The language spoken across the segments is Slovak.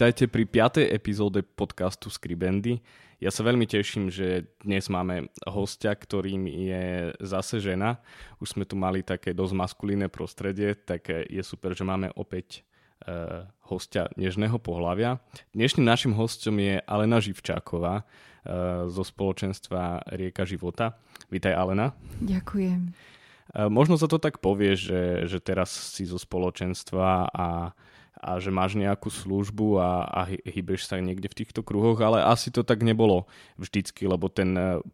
Vítajte pri 5. epizóde podcastu Skribendy. Ja sa veľmi teším, že dnes máme hostia, ktorým je zase žena. Už sme tu mali také dosť maskulínne prostredie, tak je super, že máme opäť uh, hostia nežného pohľavia. Dnešným našim hostom je Alena Živčáková uh, zo spoločenstva Rieka života. Vítaj Alena. Ďakujem. Uh, možno sa to tak povie, že, že teraz si zo spoločenstva a a že máš nejakú službu a, a hýbeš sa niekde v týchto kruhoch, ale asi to tak nebolo vždycky, lebo ten e,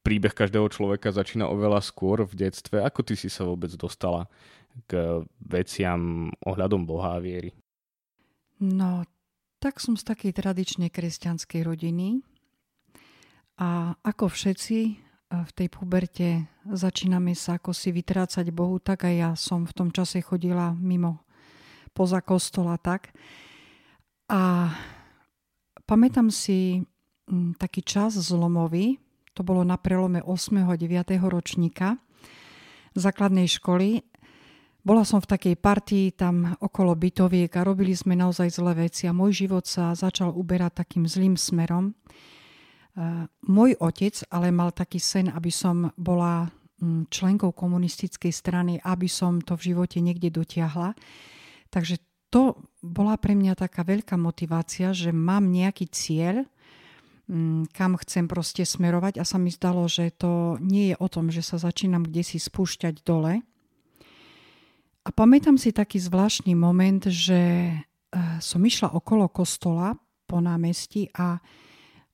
príbeh každého človeka začína oveľa skôr v detstve. Ako ty si sa vôbec dostala k veciam ohľadom Boha a viery? No, tak som z takej tradičnej kresťanskej rodiny a ako všetci e, v tej puberte začíname sa ako si vytrácať Bohu, tak aj ja som v tom čase chodila mimo poza kostola tak. A pamätám si mm, taký čas zlomový, to bolo na prelome 8. a 9. ročníka základnej školy. Bola som v takej partii tam okolo bytoviek a robili sme naozaj zlé veci a môj život sa začal uberať takým zlým smerom. Môj otec ale mal taký sen, aby som bola mm, členkou komunistickej strany, aby som to v živote niekde dotiahla. Takže to bola pre mňa taká veľká motivácia, že mám nejaký cieľ, mm, kam chcem proste smerovať a sa mi zdalo, že to nie je o tom, že sa začínam kde si spúšťať dole. A pamätám si taký zvláštny moment, že eh, som išla okolo kostola po námestí a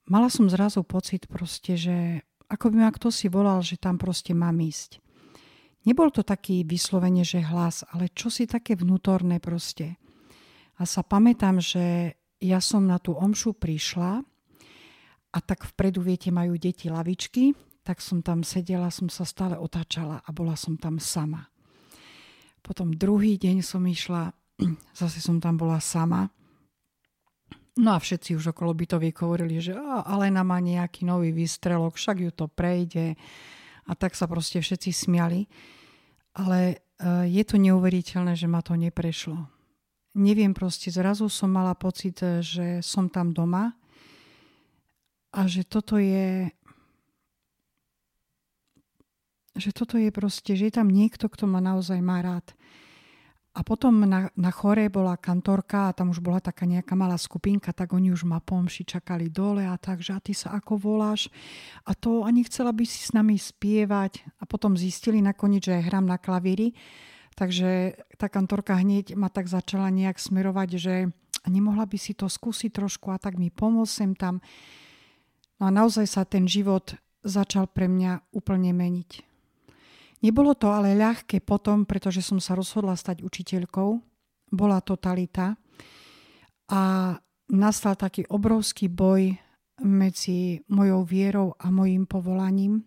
mala som zrazu pocit proste, že ako by ma kto si volal, že tam proste mám ísť. Nebol to taký vyslovene, že hlas, ale čo si také vnútorné proste. A sa pamätám, že ja som na tú omšu prišla a tak vpredu, viete, majú deti lavičky, tak som tam sedela, som sa stále otáčala a bola som tam sama. Potom druhý deň som išla, zase som tam bola sama. No a všetci už okolo bytoviek hovorili, že Alena má nejaký nový výstrelok, však ju to prejde. A tak sa proste všetci smiali. Ale e, je to neuveriteľné, že ma to neprešlo. Neviem proste, zrazu som mala pocit, e, že som tam doma a že toto je že toto je proste, že je tam niekto, kto ma naozaj má rád. A potom na, na chore bola kantorka a tam už bola taká nejaká malá skupinka, tak oni už ma pomši čakali dole a tak, že a ty sa ako voláš? A to ani chcela by si s nami spievať a potom zistili nakoniec, že hram na klavíri. Takže tá kantorka hneď ma tak začala nejak smerovať, že nemohla by si to skúsiť trošku a tak mi pomôcť sem tam. No a naozaj sa ten život začal pre mňa úplne meniť. Nebolo to ale ľahké potom, pretože som sa rozhodla stať učiteľkou. Bola totalita a nastal taký obrovský boj medzi mojou vierou a mojim povolaním.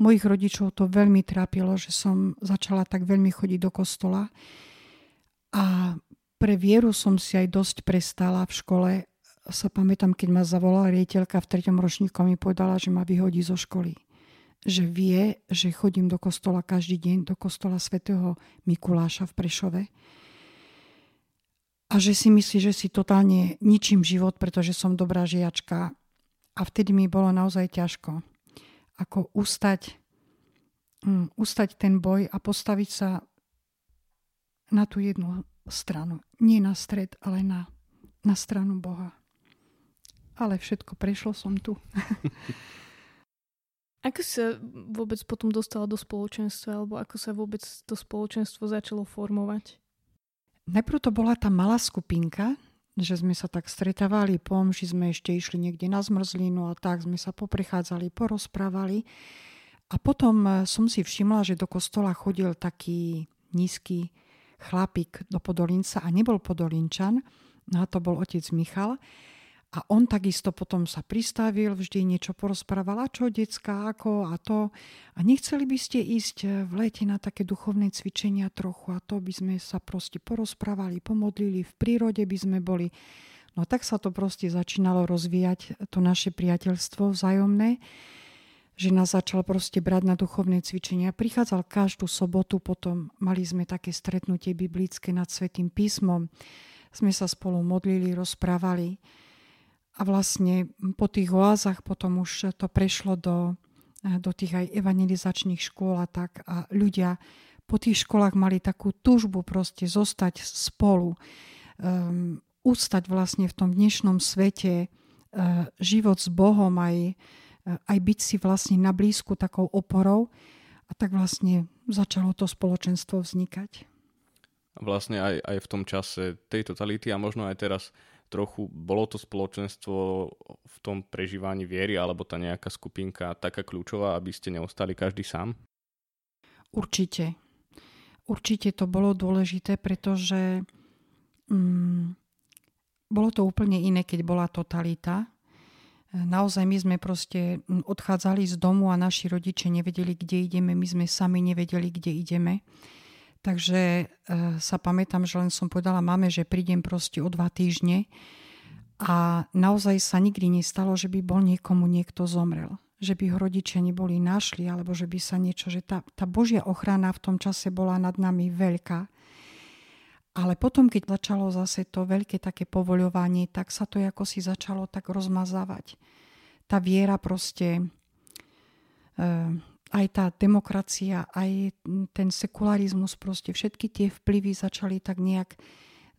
Mojich rodičov to veľmi trápilo, že som začala tak veľmi chodiť do kostola a pre vieru som si aj dosť prestala v škole. Sa pamätám, keď ma zavolala riediteľka v treťom ročníku mi povedala, že ma vyhodí zo školy že vie, že chodím do kostola každý deň, do kostola svätého Mikuláša v Prešove. A že si myslí, že si totálne ničím život, pretože som dobrá žiačka. A vtedy mi bolo naozaj ťažko. Ako ustať, um, ustať ten boj a postaviť sa na tú jednu stranu. Nie na stred, ale na, na stranu Boha. Ale všetko prešlo som tu. Ako sa vôbec potom dostala do spoločenstva, alebo ako sa vôbec to spoločenstvo začalo formovať? Najprv to bola tá malá skupinka, že sme sa tak stretávali, po že sme ešte išli niekde na zmrzlinu a tak sme sa poprechádzali, porozprávali. A potom eh, som si všimla, že do kostola chodil taký nízky chlapík do Podolinca a nebol Podolinčan, no a to bol otec Michal. A on takisto potom sa pristavil, vždy niečo porozprával, a čo decka, ako a to. A nechceli by ste ísť v lete na také duchovné cvičenia trochu a to by sme sa proste porozprávali, pomodlili, v prírode by sme boli. No tak sa to proste začínalo rozvíjať, to naše priateľstvo vzájomné že nás začal proste brať na duchovné cvičenia. Prichádzal každú sobotu, potom mali sme také stretnutie biblické nad Svetým písmom. Sme sa spolu modlili, rozprávali. A vlastne po tých oázach potom už to prešlo do, do tých aj evangelizačných škôl a tak. A ľudia po tých školách mali takú túžbu proste zostať spolu. Um, ustať vlastne v tom dnešnom svete uh, život s Bohom aj aj byť si vlastne na blízku takou oporou a tak vlastne začalo to spoločenstvo vznikať. Vlastne aj, aj v tom čase tej totality a možno aj teraz trochu bolo to spoločenstvo v tom prežívaní viery alebo tá nejaká skupinka taká kľúčová, aby ste neostali každý sám? Určite. Určite to bolo dôležité, pretože mm, bolo to úplne iné, keď bola totalita Naozaj my sme proste odchádzali z domu a naši rodičia nevedeli, kde ideme, my sme sami nevedeli, kde ideme. Takže e, sa pamätám, že len som povedala mame, že prídem proste o dva týždne a naozaj sa nikdy nestalo, že by bol niekomu niekto zomrel. Že by ho rodičia neboli našli, alebo že by sa niečo, že tá, tá Božia ochrana v tom čase bola nad nami veľká. Ale potom, keď začalo zase to veľké také povoľovanie, tak sa to ako si začalo tak rozmazávať. Tá viera proste, eh, aj tá demokracia, aj ten sekularizmus, proste všetky tie vplyvy začali tak nejak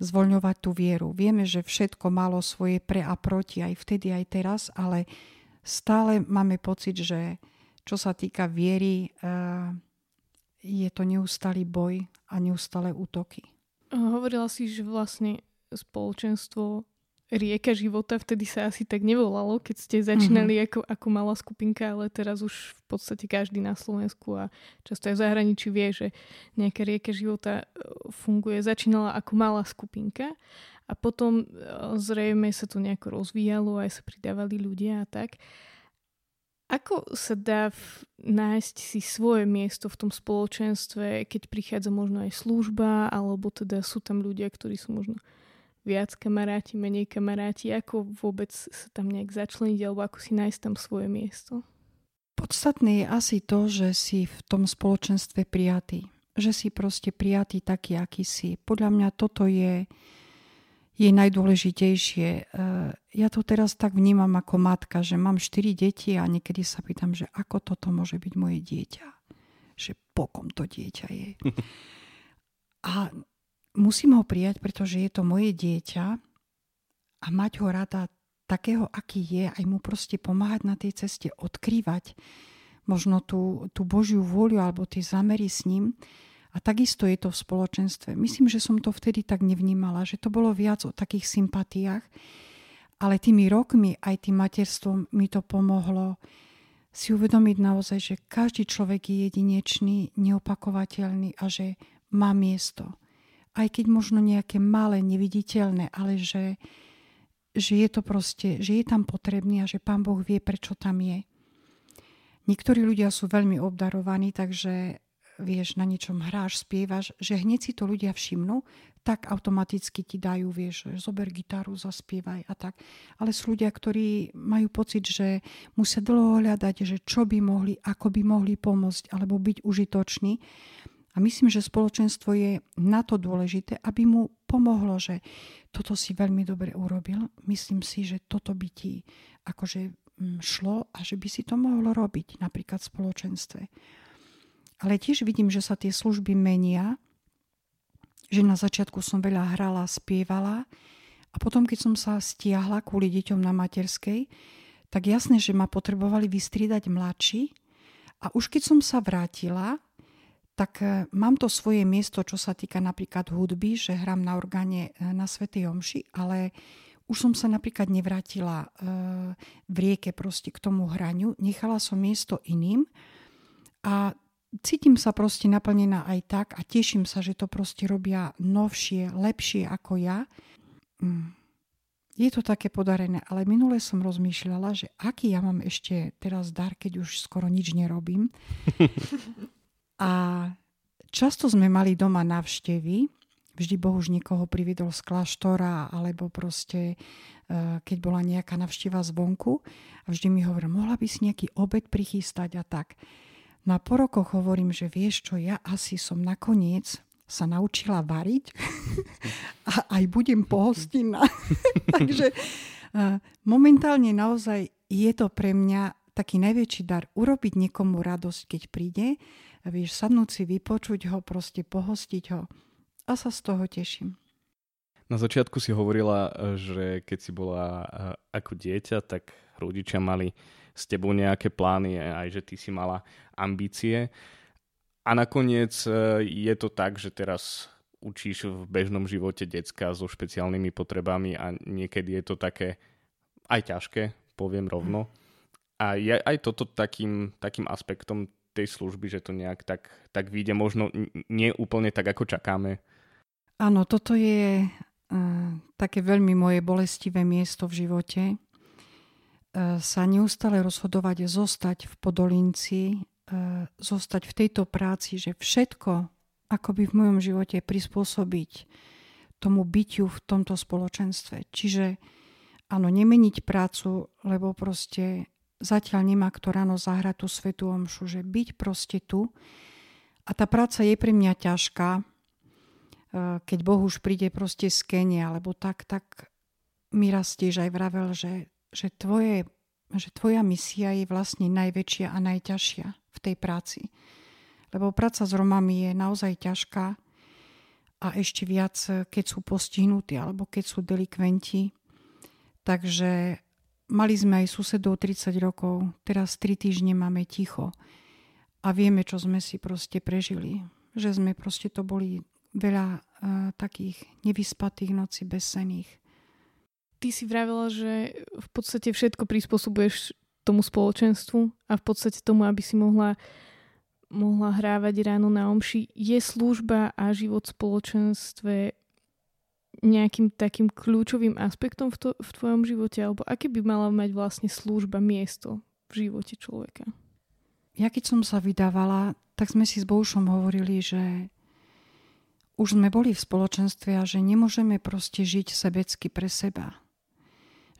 zvoľňovať tú vieru. Vieme, že všetko malo svoje pre a proti aj vtedy, aj teraz, ale stále máme pocit, že čo sa týka viery, eh, je to neustály boj a neustále útoky. Hovorila si, že vlastne spoločenstvo rieka života, vtedy sa asi tak nevolalo, keď ste začínali mm-hmm. ako, ako malá skupinka, ale teraz už v podstate každý na Slovensku a často aj v zahraničí vie, že nejaká rieka života e, funguje. Začínala ako malá skupinka a potom e, zrejme sa to nejako rozvíjalo, aj sa pridávali ľudia a tak. Ako sa dá v, nájsť si svoje miesto v tom spoločenstve, keď prichádza možno aj služba, alebo teda sú tam ľudia, ktorí sú možno viac kamaráti, menej kamaráti, ako vôbec sa tam nejak začleniť, alebo ako si nájsť tam svoje miesto? Podstatné je asi to, že si v tom spoločenstve prijatý. Že si proste prijatý taký, aký si. Podľa mňa toto je je najdôležitejšie. E, ja to teraz tak vnímam ako matka, že mám štyri deti a niekedy sa pýtam, že ako toto môže byť moje dieťa. Že pokom to dieťa je. A musím ho prijať, pretože je to moje dieťa a mať ho rada takého, aký je, aj mu proste pomáhať na tej ceste, odkrývať možno tú, tú Božiu vôľu alebo tie zamery s ním a takisto je to v spoločenstve. Myslím, že som to vtedy tak nevnímala, že to bolo viac o takých sympatiách, ale tými rokmi aj tým materstvom mi to pomohlo si uvedomiť naozaj, že každý človek je jedinečný, neopakovateľný a že má miesto. Aj keď možno nejaké malé, neviditeľné, ale že, že je to proste, že je tam potrebný a že Pán Boh vie, prečo tam je. Niektorí ľudia sú veľmi obdarovaní, takže vieš, na niečom hráš, spievaš, že hneď si to ľudia všimnú, tak automaticky ti dajú, vieš, zober gitaru, zaspievaj a tak. Ale sú ľudia, ktorí majú pocit, že musia dlho hľadať, že čo by mohli, ako by mohli pomôcť alebo byť užitoční. A myslím, že spoločenstvo je na to dôležité, aby mu pomohlo, že toto si veľmi dobre urobil. Myslím si, že toto by ti akože mm, šlo a že by si to mohlo robiť napríklad v spoločenstve. Ale tiež vidím, že sa tie služby menia, že na začiatku som veľa hrala, spievala a potom, keď som sa stiahla kvôli deťom na materskej, tak jasné, že ma potrebovali vystriedať mladší a už keď som sa vrátila, tak e, mám to svoje miesto, čo sa týka napríklad hudby, že hrám na orgáne e, na Svetej Omši, ale už som sa napríklad nevrátila e, v rieke proste k tomu hraniu, nechala som miesto iným a cítim sa proste naplnená aj tak a teším sa, že to proste robia novšie, lepšie ako ja. Mm. Je to také podarené, ale minule som rozmýšľala, že aký ja mám ešte teraz dar, keď už skoro nič nerobím. a často sme mali doma návštevy, vždy Boh už niekoho priviedol z kláštora, alebo proste e, keď bola nejaká navšteva zvonku a vždy mi hovoril, mohla by si nejaký obed prichystať a tak. No a po rokoch hovorím, že vieš čo, ja asi som nakoniec sa naučila variť a aj budem pohostinná. Takže uh, momentálne naozaj je to pre mňa taký najväčší dar urobiť niekomu radosť, keď príde, vieš, sadnúť si, vypočuť ho, proste pohostiť ho a sa z toho teším. Na začiatku si hovorila, že keď si bola ako dieťa, tak rodičia mali s tebou nejaké plány, aj že ty si mala ambície. A nakoniec e, je to tak, že teraz učíš v bežnom živote decka so špeciálnymi potrebami a niekedy je to také aj ťažké, poviem rovno. A je aj toto takým, takým aspektom tej služby, že to nejak tak, tak vyjde možno nie úplne tak, ako čakáme. Áno, toto je uh, také veľmi moje bolestivé miesto v živote. E, sa neustále rozhodovať zostať v Podolinci, e, zostať v tejto práci, že všetko akoby v mojom živote prispôsobiť tomu bytiu v tomto spoločenstve. Čiže áno, nemeniť prácu, lebo proste zatiaľ nemá kto ráno zahrať tú svetú omšu, že byť proste tu. A tá práca je pre mňa ťažká, e, keď Boh už príde proste z Kenia, alebo tak, tak mi raz tiež aj vravel, že že, tvoje, že tvoja misia je vlastne najväčšia a najťažšia v tej práci. Lebo práca s Romami je naozaj ťažká a ešte viac, keď sú postihnutí alebo keď sú delikventi. Takže mali sme aj susedov 30 rokov, teraz 3 týždne máme ticho a vieme, čo sme si proste prežili. Že sme proste to boli veľa uh, takých nevyspatých noci bezsených ty si vravila, že v podstate všetko prispôsobuješ tomu spoločenstvu a v podstate tomu, aby si mohla, mohla hrávať ráno na omši. Je služba a život v spoločenstve nejakým takým kľúčovým aspektom v, to, v tvojom živote? Alebo aké by mala mať vlastne služba miesto v živote človeka? Ja keď som sa vydávala, tak sme si s Boušom hovorili, že už sme boli v spoločenstve a že nemôžeme proste žiť sebecky pre seba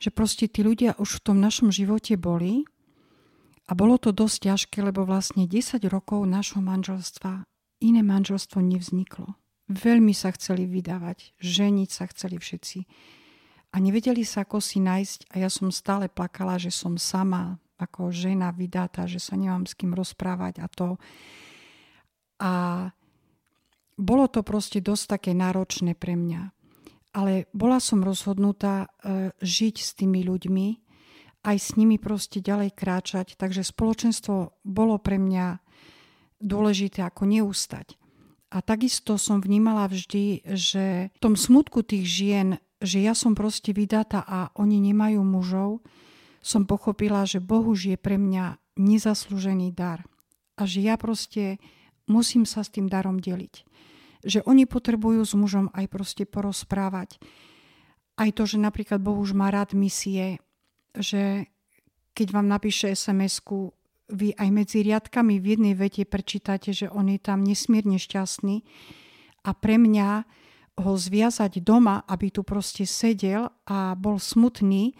že proste tí ľudia už v tom našom živote boli a bolo to dosť ťažké, lebo vlastne 10 rokov našho manželstva iné manželstvo nevzniklo. Veľmi sa chceli vydávať, ženiť sa chceli všetci. A nevedeli sa ako si nájsť a ja som stále plakala, že som sama ako žena vydatá, že sa nemám s kým rozprávať a to. A bolo to proste dosť také náročné pre mňa ale bola som rozhodnutá e, žiť s tými ľuďmi, aj s nimi proste ďalej kráčať, takže spoločenstvo bolo pre mňa dôležité ako neustať. A takisto som vnímala vždy, že v tom smutku tých žien, že ja som proste vydatá a oni nemajú mužov, som pochopila, že Boh už je pre mňa nezaslúžený dar. A že ja proste musím sa s tým darom deliť že oni potrebujú s mužom aj proste porozprávať. Aj to, že napríklad Boh už má rád misie, že keď vám napíše SMS-ku, vy aj medzi riadkami v jednej vete prečítate, že on je tam nesmierne šťastný a pre mňa ho zviazať doma, aby tu proste sedel a bol smutný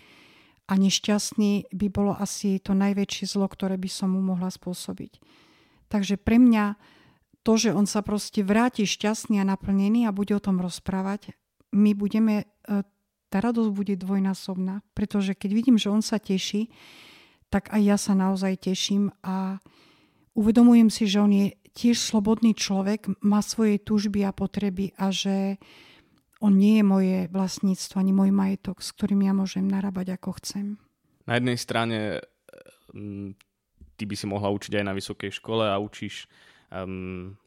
a nešťastný, by bolo asi to najväčšie zlo, ktoré by som mu mohla spôsobiť. Takže pre mňa to, že on sa proste vráti šťastný a naplnený a bude o tom rozprávať, my budeme, e, tá radosť bude dvojnásobná. Pretože keď vidím, že on sa teší, tak aj ja sa naozaj teším a uvedomujem si, že on je tiež slobodný človek, má svoje túžby a potreby a že on nie je moje vlastníctvo ani môj majetok, s ktorým ja môžem narábať ako chcem. Na jednej strane ty by si mohla učiť aj na vysokej škole a učíš um,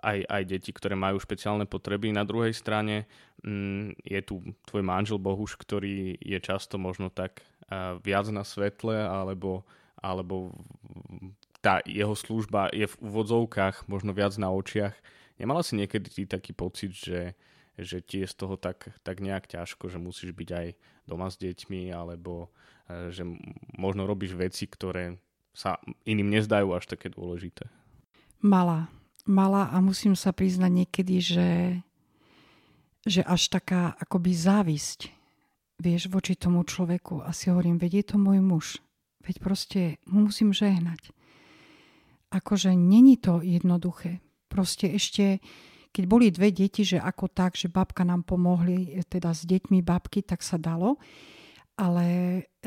aj, aj deti, ktoré majú špeciálne potreby. Na druhej strane um, je tu tvoj manžel Bohuš, ktorý je často možno tak viac na svetle alebo, alebo tá jeho služba je v úvodzovkách možno viac na očiach. Nemala si niekedy ty taký pocit, že, že ti je z toho tak, tak nejak ťažko, že musíš byť aj doma s deťmi, alebo e, že možno robíš veci, ktoré sa iným nezdajú až také dôležité? Mala. Mala a musím sa priznať niekedy, že, že až taká akoby závisť vieš, voči tomu človeku a si hovorím, veď je to môj muž. Veď proste mu musím žehnať. Akože není to jednoduché. Proste ešte, keď boli dve deti, že ako tak, že babka nám pomohli, teda s deťmi babky, tak sa dalo. Ale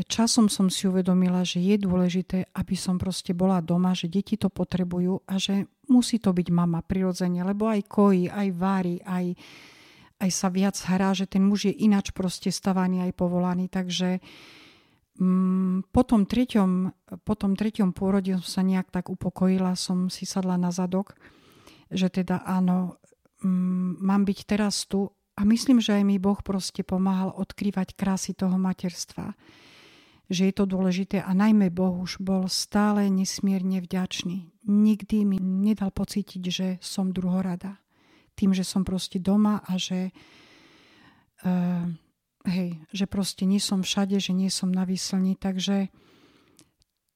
časom som si uvedomila, že je dôležité, aby som proste bola doma, že deti to potrebujú a že musí to byť mama prirodzene, lebo aj kojí, aj vári, aj, aj sa viac hrá, že ten muž je ináč proste stavaný aj povolaný. Takže mm, po, tom treťom, po tom treťom pôrode som sa nejak tak upokojila, som si sadla na zadok, že teda áno, mm, mám byť teraz tu a myslím, že aj mi Boh proste pomáhal odkrývať krásy toho materstva. Že je to dôležité a najmä Boh už bol stále nesmierne vďačný. Nikdy mi nedal pocítiť, že som druhorada tým, že som proste doma a že, uh, hej, že proste nie som všade, že nie som na výslni. Takže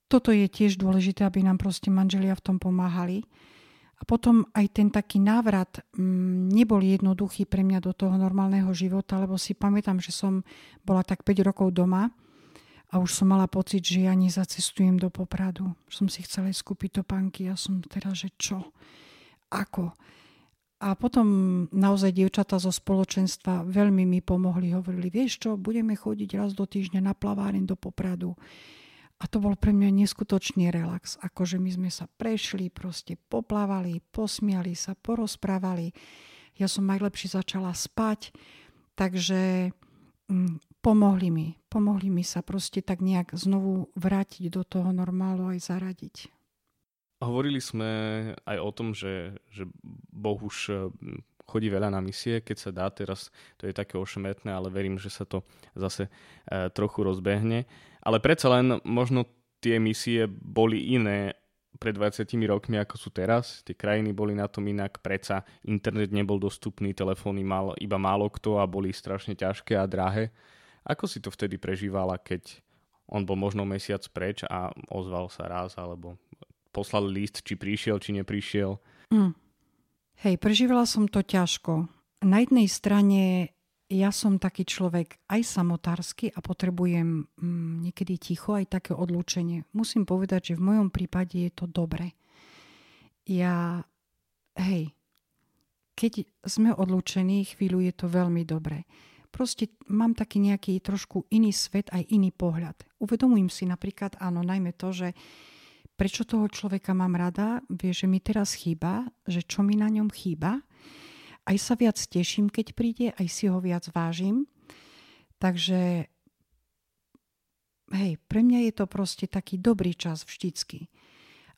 toto je tiež dôležité, aby nám proste manželia v tom pomáhali. A potom aj ten taký návrat m, mm, nebol jednoduchý pre mňa do toho normálneho života, lebo si pamätám, že som bola tak 5 rokov doma a už som mala pocit, že ja nezacestujem do Popradu. Som si chcela skúpiť topánky a som teraz, že čo? Ako? A potom naozaj dievčata zo spoločenstva veľmi mi pomohli, hovorili, vieš čo, budeme chodiť raz do týždňa na plaváren do Popradu. A to bol pre mňa neskutočný relax. Akože my sme sa prešli, proste poplávali, posmiali sa, porozprávali. Ja som najlepšie začala spať, takže mm, pomohli mi. Pomohli mi sa proste tak nejak znovu vrátiť do toho normálu aj zaradiť. Hovorili sme aj o tom, že, že Boh už e, chodí veľa na misie, keď sa dá. Teraz to je také ošemetné, ale verím, že sa to zase e, trochu rozbehne. Ale predsa len možno tie misie boli iné pred 20 rokmi, ako sú teraz. Tie krajiny boli na tom inak, predsa internet nebol dostupný, telefóny mal iba málo kto a boli strašne ťažké a drahé. Ako si to vtedy prežívala, keď on bol možno mesiac preč a ozval sa raz, alebo poslal list, či prišiel, či neprišiel. Mm. Hej, prežívala som to ťažko. Na jednej strane ja som taký človek aj samotársky a potrebujem mm, niekedy ticho, aj také odlúčenie. Musím povedať, že v mojom prípade je to dobre. Ja, hej, keď sme odlúčení, chvíľu je to veľmi dobre. Proste mám taký nejaký trošku iný svet, aj iný pohľad. Uvedomujem si napríklad, áno, najmä to, že prečo toho človeka mám rada, vie, že mi teraz chýba, že čo mi na ňom chýba. Aj sa viac teším, keď príde, aj si ho viac vážim. Takže hej, pre mňa je to proste taký dobrý čas vždycky.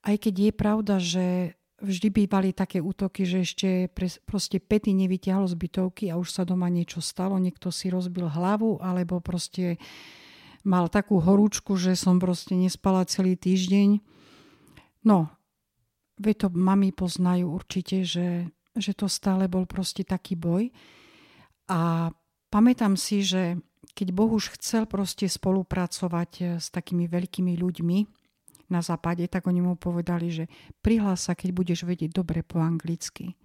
Aj keď je pravda, že vždy bývali také útoky, že ešte pre, proste pety nevyťahlo z bytovky a už sa doma niečo stalo, niekto si rozbil hlavu alebo proste mal takú horúčku, že som proste nespala celý týždeň. No, veď to mami poznajú určite, že, že to stále bol proste taký boj. A pamätám si, že keď Boh už chcel proste spolupracovať eh, s takými veľkými ľuďmi na západe, tak oni mu povedali, že prihlás sa, keď budeš vedieť dobre po anglicky.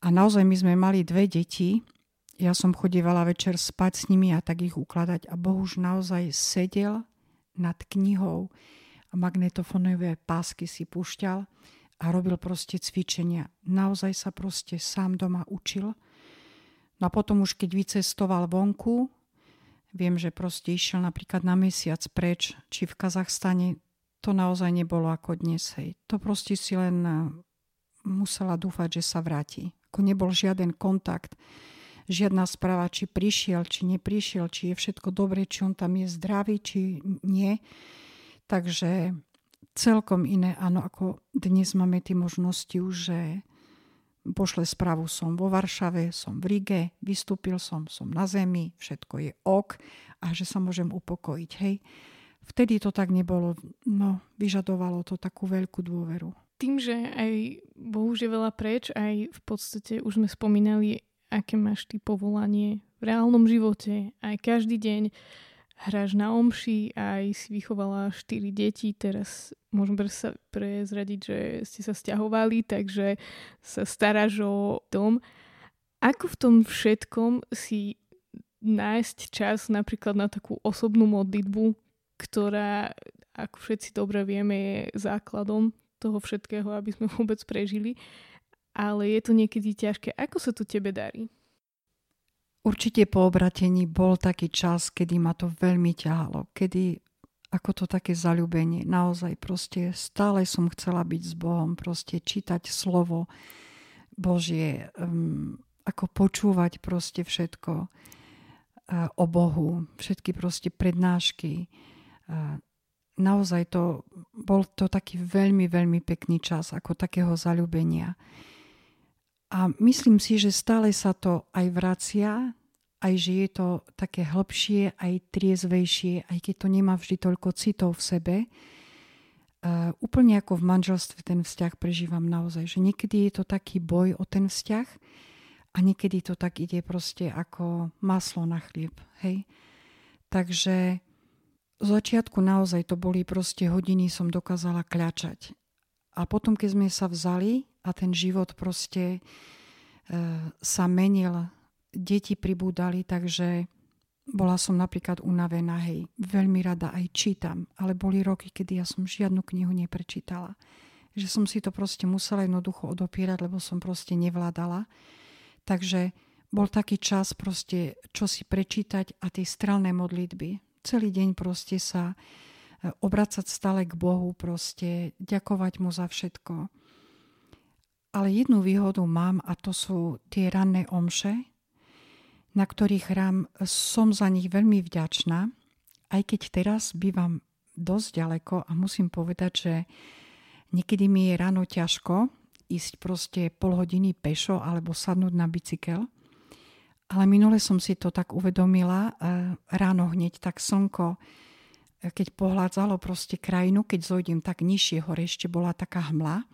A naozaj my sme mali dve deti, ja som chodievala večer spať s nimi a tak ich ukladať a Boh už naozaj sedel nad knihou a pásky si púšťal a robil proste cvičenia. Naozaj sa proste sám doma učil. No a potom už keď vycestoval vonku, viem, že proste išiel napríklad na mesiac preč, či v Kazachstane, to naozaj nebolo ako dnes. Hej. To proste si len eh, musela dúfať, že sa vráti. Ako nebol žiaden kontakt, žiadna správa, či prišiel, či neprišiel, či je všetko dobre, či on tam je zdravý, či nie. Takže celkom iné, áno, ako dnes máme tie možnosti že pošle správu, som vo Varšave, som v Rige, vystúpil som, som na zemi, všetko je ok a že sa môžem upokojiť. Hej. vtedy to tak nebolo. No, vyžadovalo to takú veľkú dôveru. Tým, že aj Bohu je veľa preč, aj v podstate už sme spomínali, aké máš ty povolanie v reálnom živote. Aj každý deň hráš na omši, aj si vychovala 4 deti, teraz môžem sa prezradiť, že ste sa stiahovali, takže sa staráš o dom. Ako v tom všetkom si nájsť čas napríklad na takú osobnú modlitbu, ktorá, ako všetci dobre vieme, je základom toho všetkého, aby sme vôbec prežili. Ale je to niekedy ťažké. Ako sa to tebe darí? Určite po obratení bol taký čas, kedy ma to veľmi ťahalo, kedy ako to také zalúbenie, naozaj proste stále som chcela byť s Bohom, proste čítať slovo Božie, um, ako počúvať proste všetko uh, o Bohu, všetky proste prednášky. Uh, naozaj to, bol to taký veľmi, veľmi pekný čas, ako takého zalúbenia. A myslím si, že stále sa to aj vracia, aj že je to také hlbšie, aj triezvejšie, aj keď to nemá vždy toľko citov v sebe. Uh, úplne ako v manželstve ten vzťah prežívam naozaj, že niekedy je to taký boj o ten vzťah a niekedy to tak ide proste ako maslo na chlieb. Hej? Takže z začiatku naozaj to boli proste hodiny, som dokázala kľačať. A potom, keď sme sa vzali a ten život proste uh, sa menil, deti pribúdali, takže bola som napríklad unavená, hej, veľmi rada aj čítam, ale boli roky, kedy ja som žiadnu knihu neprečítala. Že som si to proste musela jednoducho odopierať, lebo som proste nevládala. Takže bol taký čas proste, čo si prečítať a tie strelné modlitby. Celý deň proste sa obracať stále k Bohu, proste ďakovať mu za všetko. Ale jednu výhodu mám a to sú tie ranné omše, na ktorých hrám. Som za nich veľmi vďačná, aj keď teraz bývam dosť ďaleko a musím povedať, že niekedy mi je ráno ťažko ísť proste pol hodiny pešo alebo sadnúť na bicykel. Ale minule som si to tak uvedomila, eh, ráno hneď tak slnko keď pohľadzalo proste krajinu, keď zojdem tak nižšie hore, ešte bola taká hmla.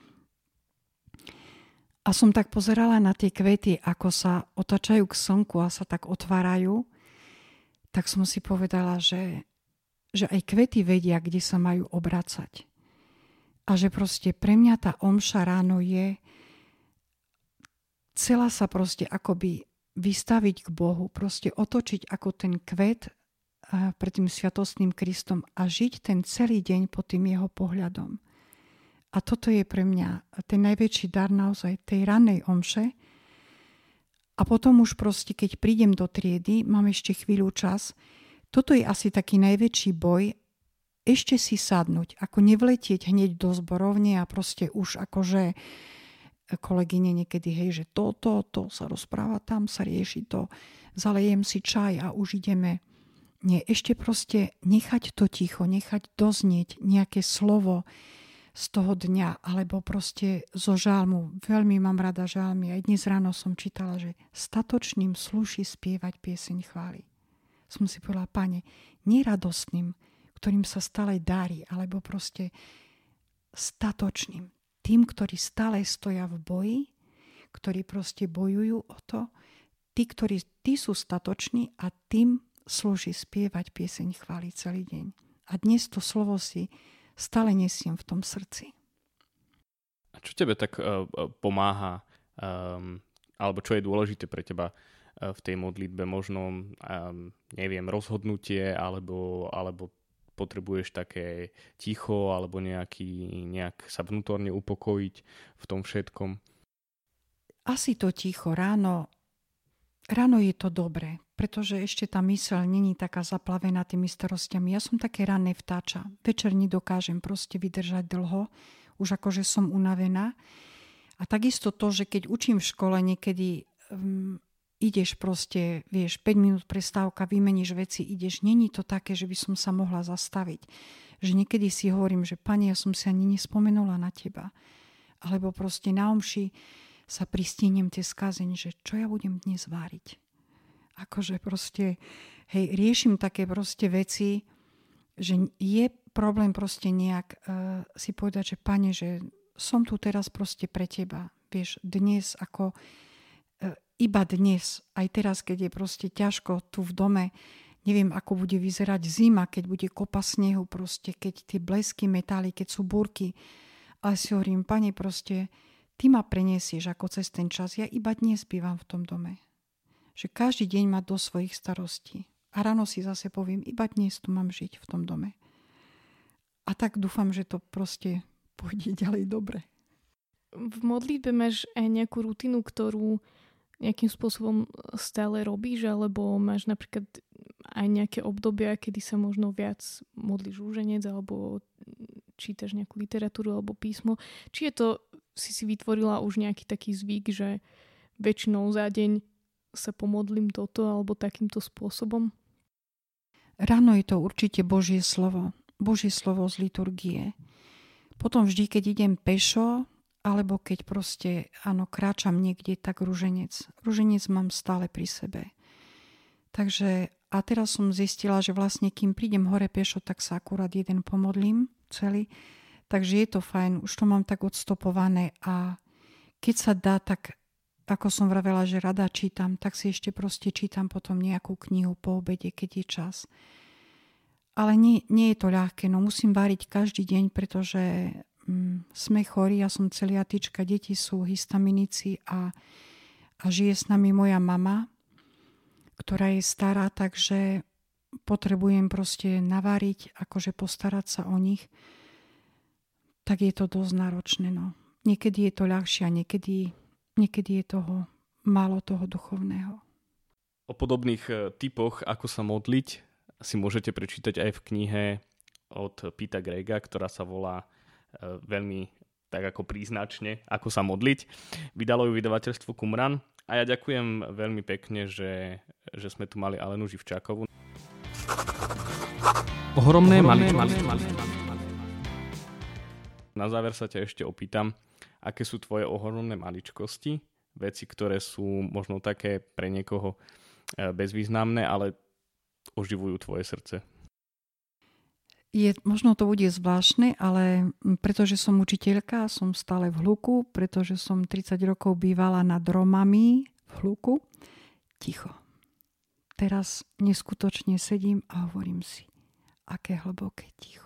A som tak pozerala na tie kvety, ako sa otačajú k slnku a sa tak otvárajú, tak som si povedala, že, že aj kvety vedia, kde sa majú obracať. A že proste pre mňa tá omša ráno je celá sa proste akoby vystaviť k Bohu, proste otočiť ako ten kvet pred tým sviatostným Kristom a žiť ten celý deň pod tým jeho pohľadom. A toto je pre mňa ten najväčší dar naozaj tej rannej omše. A potom už proste, keď prídem do triedy, mám ešte chvíľu čas, toto je asi taký najväčší boj, ešte si sadnúť, ako nevletieť hneď do zborovne a proste už akože kolegyne niekedy, hej, že to, to, to sa rozpráva, tam sa rieši to, zalejem si čaj a už ideme. Nie, ešte proste nechať to ticho, nechať doznieť nejaké slovo z toho dňa, alebo proste zo žálmu. Veľmi mám rada žálmy. Aj dnes ráno som čítala, že statočným slúši spievať pieseň chvály. Som si povedala, pane, neradostným, ktorým sa stále darí, alebo proste statočným. Tým, ktorí stále stoja v boji, ktorí proste bojujú o to, tí, ktorí tí sú statoční a tým slúži spievať pieseň chváli celý deň. A dnes to slovo si stále nesiem v tom srdci. A čo tebe tak uh, pomáha, um, alebo čo je dôležité pre teba uh, v tej modlitbe? Možno, um, neviem, rozhodnutie, alebo, alebo potrebuješ také ticho, alebo nejaký, nejak sa vnútorne upokojiť v tom všetkom? Asi to ticho. Ráno Ráno je to dobré, pretože ešte tá myseľ není taká zaplavená tými starostiami. Ja som také ranné vtáča. Večer nedokážem proste vydržať dlho, už akože som unavená. A takisto to, že keď učím v škole, niekedy um, ideš proste, vieš, 5 minút prestávka, vymeníš veci, ideš. Není to také, že by som sa mohla zastaviť. Že niekedy si hovorím, že pani, ja som si ani nespomenula na teba. Alebo proste na omši sa pristihnem tie skazení, že čo ja budem dnes váriť. Akože proste, hej, riešim také proste veci že je problém proste nejak uh, si povedať, že pane, že som tu teraz proste pre teba. Vieš, dnes ako uh, iba dnes, aj teraz, keď je proste ťažko tu v dome, neviem, ako bude vyzerať zima, keď bude kopa snehu proste, keď tie blesky metály, keď sú búrky. Ale si hovorím, pane, proste, ty ma preniesieš ako cez ten čas. Ja iba dnes bývam v tom dome. Že každý deň má do svojich starostí. A ráno si zase poviem, iba dnes tu mám žiť v tom dome. A tak dúfam, že to proste pôjde ďalej dobre. V modlitbe máš aj nejakú rutinu, ktorú nejakým spôsobom stále robíš, alebo máš napríklad aj nejaké obdobia, kedy sa možno viac modlíš rúženec, alebo čítaš nejakú literatúru alebo písmo. Či je to, si si vytvorila už nejaký taký zvyk, že väčšinou za deň sa pomodlím toto alebo takýmto spôsobom? Ráno je to určite Božie slovo. Božie slovo z liturgie. Potom vždy, keď idem pešo, alebo keď proste, áno, kráčam niekde, tak ruženec. Ruženec mám stále pri sebe. Takže a teraz som zistila, že vlastne kým prídem hore pešo, tak sa akurát jeden pomodlím celý. Takže je to fajn, už to mám tak odstopované a keď sa dá, tak ako som vravela, že rada čítam, tak si ešte proste čítam potom nejakú knihu po obede, keď je čas. Ale nie, nie je to ľahké, no musím váriť každý deň, pretože mm, sme chorí, ja som celiatička, deti sú histaminici a, a žije s nami moja mama, ktorá je stará, takže potrebujem proste naváriť, akože postarať sa o nich, tak je to dosť náročné. No. Niekedy je to ľahšie a niekedy, niekedy je toho málo toho duchovného. O podobných e, typoch, ako sa modliť, si môžete prečítať aj v knihe od Pita Grega, ktorá sa volá E, veľmi tak ako príznačne, ako sa modliť. Vydalo ju vydavateľstvo Kumran a ja ďakujem veľmi pekne, že, že sme tu mali Alenu Živčákovú. Ohromné, malé, malé, malé, Na záver sa ťa ešte opýtam, aké sú tvoje ohromné maličkosti, veci, ktoré sú možno také pre niekoho e, bezvýznamné, ale oživujú tvoje srdce. Je, možno to bude zvláštne, ale pretože som učiteľka, som stále v hluku, pretože som 30 rokov bývala nad Romami v hluku, ticho. Teraz neskutočne sedím a hovorím si, aké hlboké ticho.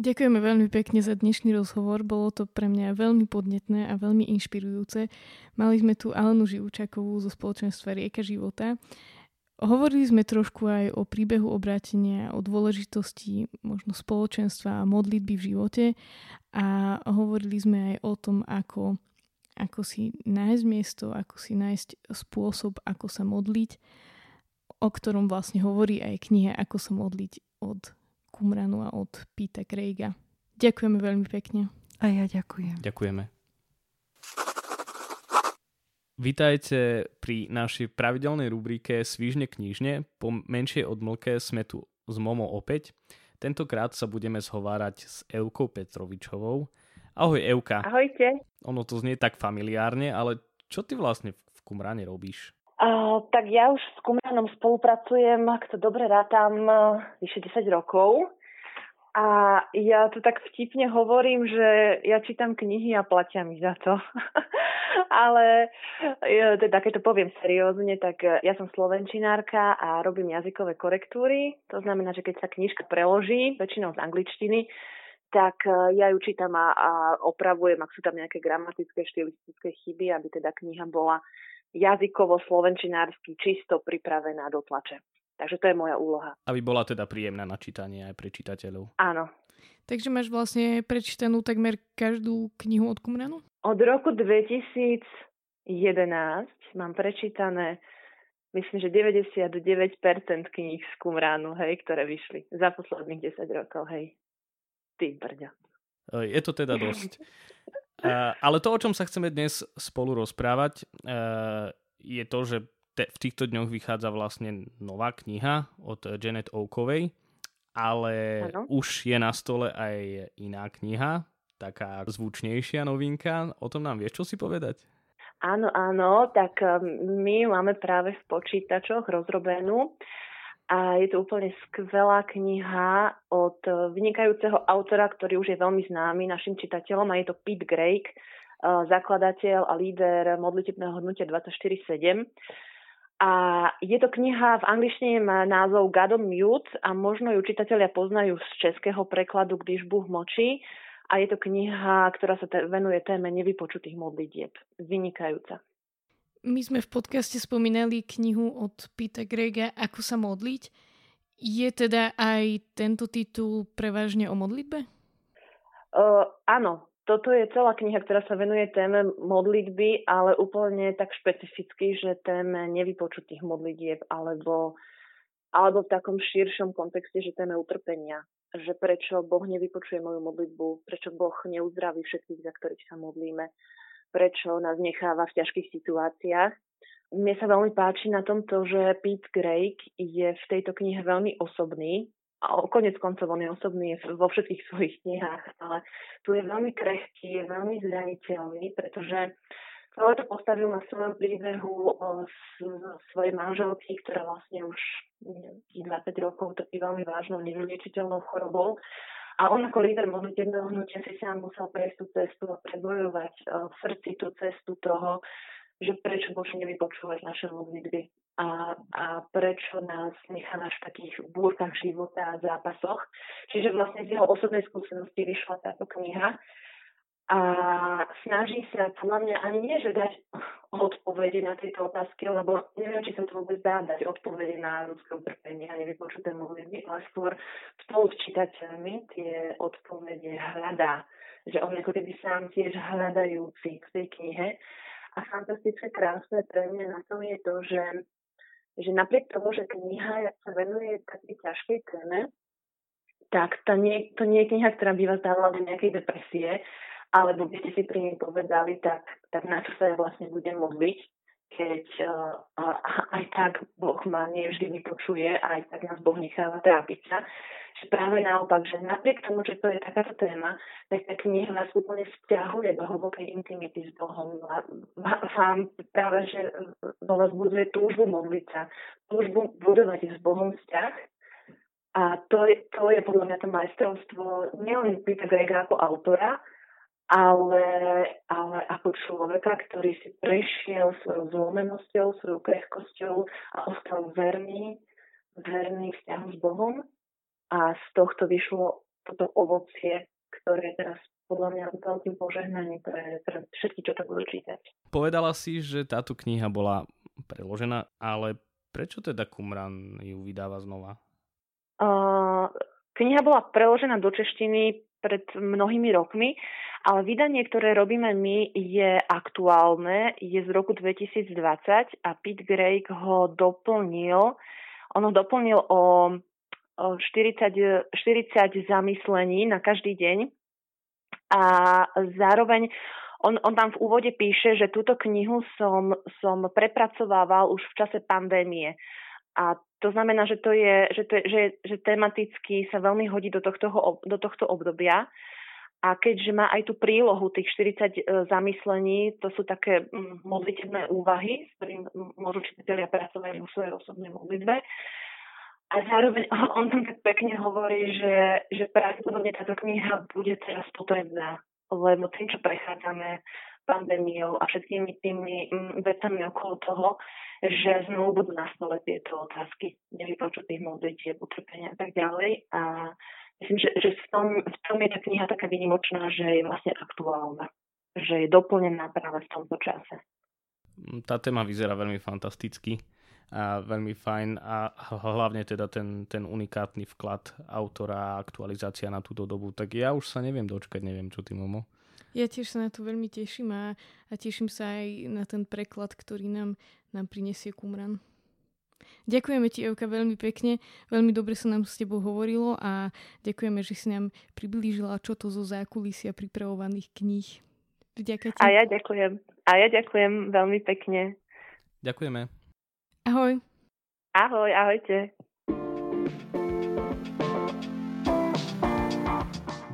Ďakujeme veľmi pekne za dnešný rozhovor. Bolo to pre mňa veľmi podnetné a veľmi inšpirujúce. Mali sme tu Alenu Živčakovú zo spoločenstva Rieka života Hovorili sme trošku aj o príbehu obrátenia, o dôležitosti možno spoločenstva a modlitby v živote a hovorili sme aj o tom, ako, ako si nájsť miesto, ako si nájsť spôsob, ako sa modliť, o ktorom vlastne hovorí aj kniha Ako sa modliť od Kumranu a od Pita Craiga. Ďakujeme veľmi pekne. A ja ďakujem. Ďakujeme. Vítajte pri našej pravidelnej rubrike Svížne knižne. Po menšej odmlke sme tu s Momo opäť. Tentokrát sa budeme zhovárať s Eukou Petrovičovou. Ahoj Euka. Ahojte. Ono to znie tak familiárne, ale čo ty vlastne v Kumrane robíš? Uh, tak ja už s Kumranom spolupracujem, ak to dobre rátam, vyše 10 rokov. A ja tu tak vtipne hovorím, že ja čítam knihy a platia mi za to. Ale teda keď to poviem seriózne, tak e, ja som slovenčinárka a robím jazykové korektúry. To znamená, že keď sa knižka preloží, väčšinou z angličtiny, tak e, ja ju čítam a, a opravujem, ak sú tam nejaké gramatické, štilistické chyby, aby teda kniha bola jazykovo, slovenčinársky čisto pripravená do tlače. Takže to je moja úloha. Aby bola teda príjemná na čítanie aj pre čitateľov. Áno. Takže máš vlastne prečítanú takmer každú knihu od Kumranu? Od roku 2011 mám prečítané myslím, že 99% kníh z Kumránu, hej, ktoré vyšli za posledných 10 rokov, hej. Ty brďa. Je to teda dosť. Uh, ale to, o čom sa chceme dnes spolu rozprávať, uh, je to, že te, v týchto dňoch vychádza vlastne nová kniha od Janet Oakovej, ale ano. už je na stole aj iná kniha, taká zvučnejšia novinka. O tom nám vieš čo si povedať? Áno, áno, tak um, my máme práve v počítačoch rozrobenú a je to úplne skvelá kniha od vynikajúceho autora, ktorý už je veľmi známy našim čitateľom a je to Pete Grake, zakladateľ a líder modlitebného hnutia 24-7. A je to kniha, v angličtine má názov God on Mute a možno ju čitatelia poznajú z českého prekladu Když Bůh močí. A je to kniha, ktorá sa venuje téme nevypočutých modlitieb. Vynikajúca. My sme v podcaste spomínali knihu od Pita Grega Ako sa modliť. Je teda aj tento titul prevažne o modlitbe? Uh, áno, toto je celá kniha, ktorá sa venuje téme modlitby, ale úplne tak špecificky, že téme nevypočutých modlitieb alebo, alebo v takom širšom kontexte, že téme utrpenia. Že prečo Boh nevypočuje moju modlitbu, prečo Boh neuzdraví všetkých, za ktorých sa modlíme prečo nás necháva v ťažkých situáciách. Mne sa veľmi páči na tomto, že Pete Grake je v tejto knihe veľmi osobný, a konec koncov on je osobný vo všetkých svojich knihách, ale tu je veľmi krehký, je veľmi zraniteľný, pretože celé to postavil na svojom príbehu svojej manželky, ktorá vlastne už 20 rokov trpí veľmi vážnou nevyliečiteľnou chorobou a on ako líder modlitebného hnutia si sám musel prejsť tú cestu a prebojovať e, v srdci tú cestu toho, že prečo Bože nevypočúvať naše modlitby a, a prečo nás nechávaš v takých búrkach života a zápasoch. Čiže vlastne z jeho osobnej skúsenosti vyšla táto kniha a snaží sa podľa mňa ani nie, že dať odpovede na tieto otázky, lebo neviem, či sa to vôbec dá dať odpovede na ľudské utrpenie a nevypočuté modlitby, ale skôr spolu s čitateľmi tie odpovede hľadá. Že on ako keby sám tiež hľadajúci v tej knihe. A fantastické krásne pre mňa na tom je to, že, že napriek tomu, že kniha sa venuje takej ťažkej téme, tak to nie, to nie je kniha, ktorá by vás dávala do nejakej depresie, alebo by ste si pri nej povedali, tak, tak na čo sa ja vlastne budem modliť, keď uh, aj tak Boh ma nevždy vypočuje a aj tak nás Boh necháva trápiť sa. Že práve naopak, že napriek tomu, že to je takáto téma, tak tá kniha vás úplne stiahuje do hlbokej intimity s Bohom. Vám práve, že vo vás buduje túžbu modliť sa, túžbu budovať s Bohom vzťah a to je, to je podľa mňa to majstrovstvo nielen Peter Grega ako autora, ale, ale ako človeka, ktorý si prešiel svojou zlomenosťou, svojou krehkosťou a ostal verný, verný vzťahu s Bohom a z tohto vyšlo toto ovocie, ktoré teraz podľa mňa veľkým požehnaním pre, pre všetky, čo to budú čítať. Povedala si, že táto kniha bola preložená, ale prečo teda Kumran ju vydáva znova? Uh, kniha bola preložená do češtiny pred mnohými rokmi, ale vydanie, ktoré robíme my, je aktuálne, je z roku 2020 a Pete Greg ho doplnil, on ho doplnil o, o 40, 40 zamyslení na každý deň a zároveň on, on tam v úvode píše, že túto knihu som, som prepracovával už v čase pandémie. A to znamená, že to je, že, to je, že, že tematicky sa veľmi hodí do tohto, do tohto obdobia. A keďže má aj tú prílohu tých 40 e, zamyslení, to sú také mm, modlitebné úvahy, s ktorým môžu čitatelia pracovať vo svojej osobnej modlitbe. A zároveň on tam tak pekne hovorí, že, že pravdepodobne táto kniha bude teraz potrebná, lebo tým, čo prechádzame, pandémiou a všetkými tými vecami okolo toho, že znovu budú na stole tieto otázky nevypočutých modlitieb, utrpenia a tak ďalej. A myslím, že, že v, tom, v tom je tá kniha taká výnimočná, že je vlastne aktuálna, že je doplnená práve v tomto čase. Tá téma vyzerá veľmi fantasticky a veľmi fajn a hlavne teda ten, ten unikátny vklad autora a aktualizácia na túto dobu. Tak ja už sa neviem dočkať, neviem čo ty Momo. Ja tiež sa na to veľmi teším a, a teším sa aj na ten preklad, ktorý nám, nám prinesie Kumran. Ďakujeme ti, Evka, veľmi pekne. Veľmi dobre sa nám s tebou hovorilo a ďakujeme, že si nám priblížila, čo to zo zákulisia pripravovaných kníh. Ďakujem. A ja ďakujem. A ja ďakujem veľmi pekne. Ďakujeme. Ahoj. Ahoj, ahojte.